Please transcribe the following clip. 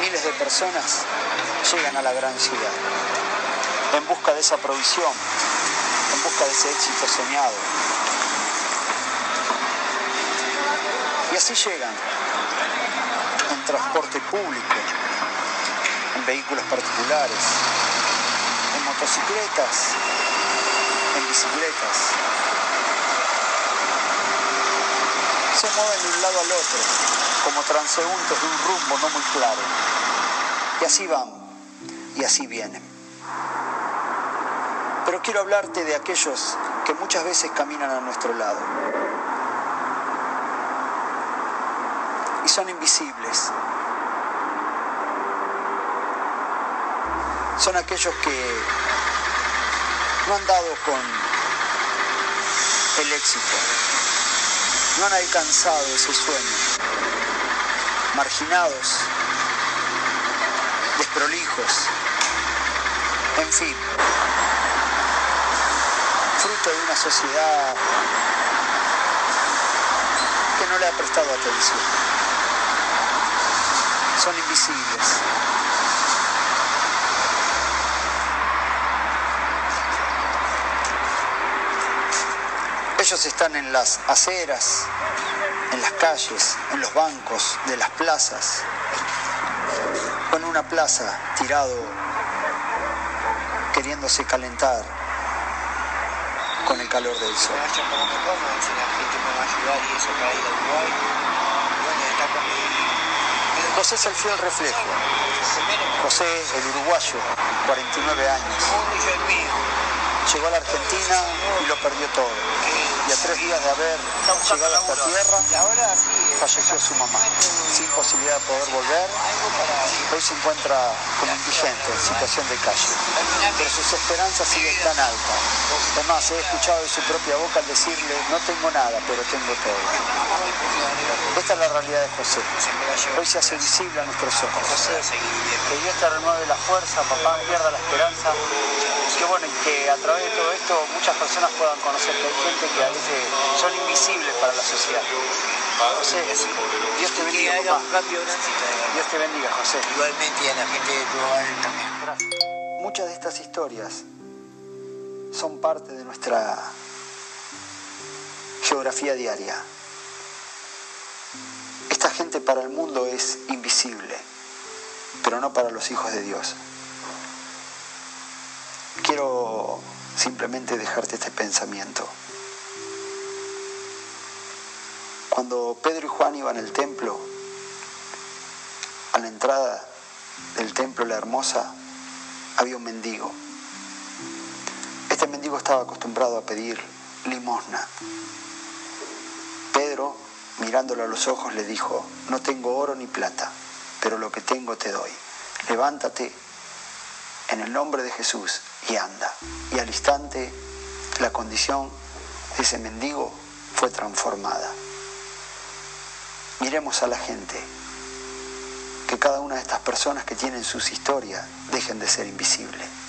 miles de personas llegan a la gran ciudad en busca de esa provisión, en busca de ese éxito soñado. Y así llegan en transporte público, en vehículos particulares, en motocicletas, en bicicletas. Se mueven de un lado al otro, como transeúntes de un rumbo no muy claro. Y así van, y así vienen. Pero quiero hablarte de aquellos que muchas veces caminan a nuestro lado. Y son invisibles. Son aquellos que no han dado con el éxito. No han alcanzado ese sueño. Marginados, desprolijos, en fin fruto de una sociedad que no le ha prestado atención. Son invisibles. Ellos están en las aceras, en las calles, en los bancos de las plazas, en una plaza tirado queriéndose calentar con el calor del sol. José es el fiel reflejo. José, el uruguayo, 49 años. Llegó a la Argentina y lo perdió todo. Y a tres días de haber llegado a esta tierra, falleció su mamá, sin posibilidad de poder volver. Hoy se encuentra como indigente, en situación de calle. Pero sus esperanzas siguen tan altas. Además, he escuchado de su propia boca al decirle, no tengo nada, pero tengo todo. Esta es la realidad de José. Hoy se hace visible a nuestros ojos. Que Dios te renueve la fuerza, papá, pierda la esperanza. Que bueno, que a través de todo esto muchas personas puedan conocer que hay gente que a veces son invisibles para la sociedad. Dios te bendiga, papá. Dios te bendiga, José. Igualmente y a la gente de tu hogar también. Muchas de estas historias son parte de nuestra geografía diaria. Esta gente para el mundo es invisible, pero no para los hijos de Dios. Quiero simplemente dejarte este pensamiento. Cuando Pedro y Juan iban al templo, a la entrada del templo La Hermosa, había un mendigo. Este mendigo estaba acostumbrado a pedir limosna. Pedro, mirándolo a los ojos, le dijo, no tengo oro ni plata, pero lo que tengo te doy. Levántate en el nombre de Jesús y anda. Y al instante la condición de ese mendigo fue transformada. Miremos a la gente, que cada una de estas personas que tienen sus historias dejen de ser invisibles.